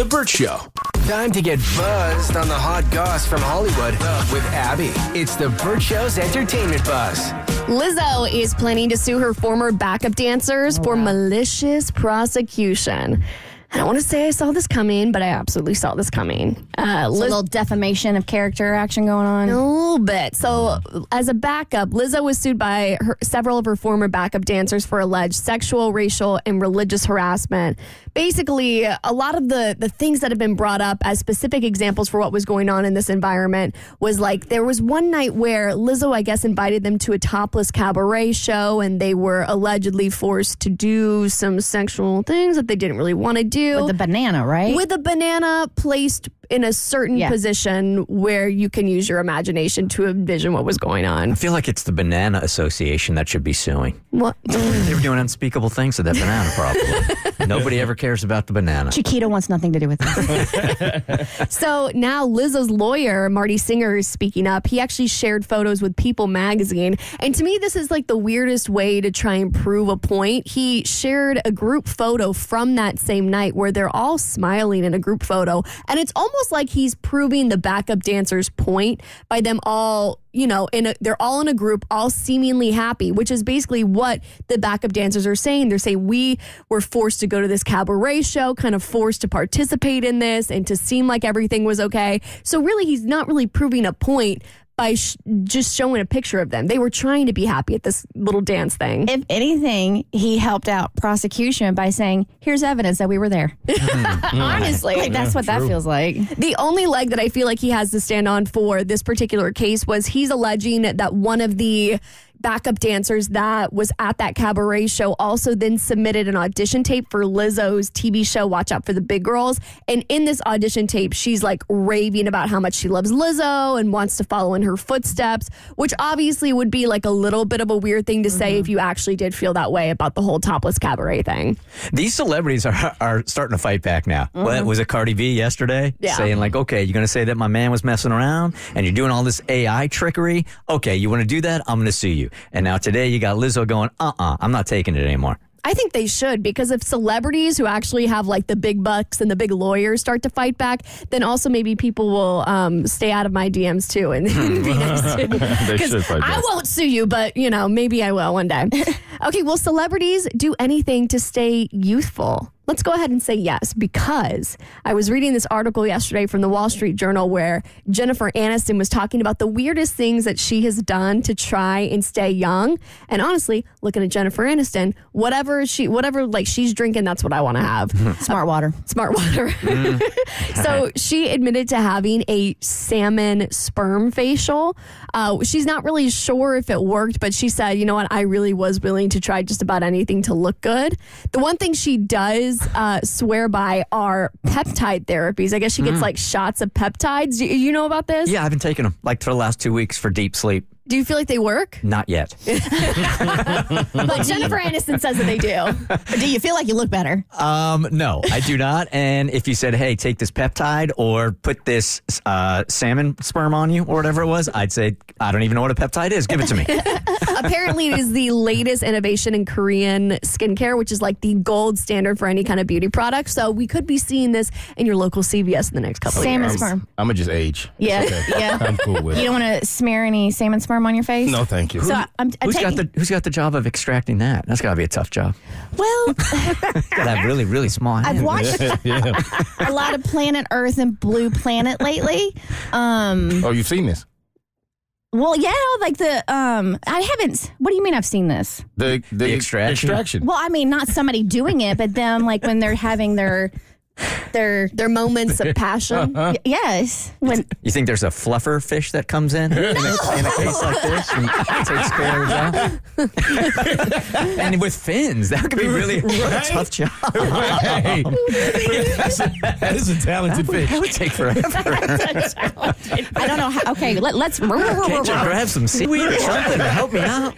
The Burt Show. Time to get buzzed on the hot goss from Hollywood with Abby. It's the Burt Show's entertainment buzz. Lizzo is planning to sue her former backup dancers for malicious prosecution. I don't want to say I saw this coming, but I absolutely saw this coming. Uh, a Liz- little defamation of character action going on. a little bit. So, as a backup, Lizzo was sued by her, several of her former backup dancers for alleged sexual, racial, and religious harassment. Basically, a lot of the the things that have been brought up as specific examples for what was going on in this environment was like there was one night where Lizzo, I guess, invited them to a topless cabaret show, and they were allegedly forced to do some sexual things that they didn't really want to do With the banana, right? with a banana placed in a certain Yeah. position where you can use your imagination to envision what was going on. I feel like it's the Banana Association that should be suing. What? They were doing unspeakable things to that banana, probably. Nobody ever cares about the banana. Chiquita wants nothing to do with this. so now Lizzo's lawyer, Marty Singer, is speaking up. He actually shared photos with People magazine. And to me, this is like the weirdest way to try and prove a point. He shared a group photo from that same night where they're all smiling in a group photo. And it's almost like he's proving the backup dancer's point by them all you know, in a, they're all in a group, all seemingly happy, which is basically what the backup dancers are saying. They're saying we were forced to go to this cabaret show, kind of forced to participate in this and to seem like everything was okay. So really, he's not really proving a point by sh- just showing a picture of them. They were trying to be happy at this little dance thing. if anything, he helped out prosecution by saying, "Here's evidence that we were there." Hmm. Honestly, Like that's what that feels like. The only leg that I feel like he has to stand on for this particular case was he's alleging that one of the backup dancers that was at that cabaret show also then submitted an audition tape for Lizzo's TV show Watch Out for the Big Girls and in this audition tape she's like raving about how much she loves Lizzo and wants to follow in her footsteps which obviously would be like a little bit of a weird thing to say mm-hmm. if you actually did feel that way about the whole topless cabaret thing. These celebrities are, are starting to fight back now. What, mm-hmm. was it Cardi B yesterday? Yeah. Saying, like, okay, you're going to say that my man was messing around and you're doing all this AI trickery? Okay, you want to do that? I'm going to sue you. And now today you got Lizzo going, uh uh-uh, uh, i am not taking it anymore. I think they should because if celebrities who actually have like the big bucks and the big lawyers start to fight back, then also maybe people will um, stay out of my DMs too and be nice to They Because should fight I won't sue you, but you know maybe I will one day. okay, will celebrities do anything to stay youthful? Let's go ahead and say yes because I was reading this article yesterday from the Wall Street Journal where Jennifer Aniston was talking about the weirdest things that she has done to try and stay young. And honestly, looking at Jennifer Aniston, whatever she whatever like she's drinking, that's what I want to have. Smart water. Smart water. so she admitted to having a salmon sperm facial. Uh, she's not really sure if it worked, but she said, you know what, I really was willing to try just about anything to look good. The one thing she does uh, swear by are peptide therapies. I guess she gets like shots of peptides. Do you know about this? Yeah, I've been taking them like for the last two weeks for deep sleep. Do you feel like they work? Not yet. But Jennifer Aniston says that they do. Do you feel like you look better? Um, no, I do not. And if you said, "Hey, take this peptide or put this uh, salmon sperm on you" or whatever it was, I'd say, "I don't even know what a peptide is. Give it to me." Apparently, it is the latest innovation in Korean skincare, which is like the gold standard for any kind of beauty product. So we could be seeing this in your local CVS in the next couple Salmon of years. sperm. I'm gonna just age. Yeah, okay. yeah. I'm cool with it. You it. don't want to smear any salmon sperm on your face. No, thank you. So I- I'm, I'm who's got the Who's got the job of extracting that? That's got to be a tough job. well, Got to have really, really small hands. I've watched yeah. a lot of Planet Earth and Blue Planet lately. Um, Oh, you've seen this? well, yeah, like the um, I haven't. What do you mean? I've seen this? The the, The extraction? Extraction. Well, I mean, not somebody doing it, but them like when they're having their their Their moments of passion. y- yes when You think there's a fluffer fish that comes in in, a, in a case like this and takes care of that? and with fins, that could be really a Right. tough job. hey, that's a, that is a talented fish. That would take forever. I don't know how. Okay, let, let's. Can't you grab some seaweed or something to help me out?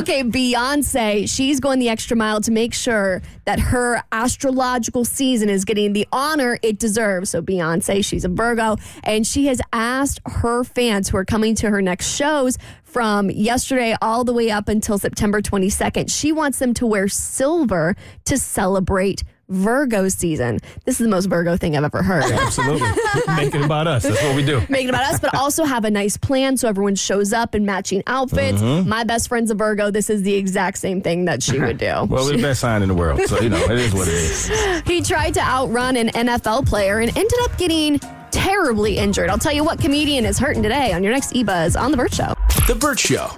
Okay, Beyonce, she's going the extra mile to make sure that her astrological season is getting the honor it deserves. So, Beyonce, she's a Virgo, and she has asked her fans who are coming to her next shows from yesterday all the way up until September 22nd, she wants them to wear silver to celebrate Virgo season. This is the most Virgo thing I've ever heard. Absolutely. Make it about us. That's what we do. Make it about us, but also have a nice plan so everyone shows up in matching outfits. Mm-hmm. My best friend's a Virgo. This is the exact same thing that she would do. Well, we're the best sign in the world. So, you know, it is what it is. He tried to outrun an NFL player and ended up getting terribly injured. I'll tell you what comedian is hurting today on your next eBuzz on The Burt Show. The Burt Show.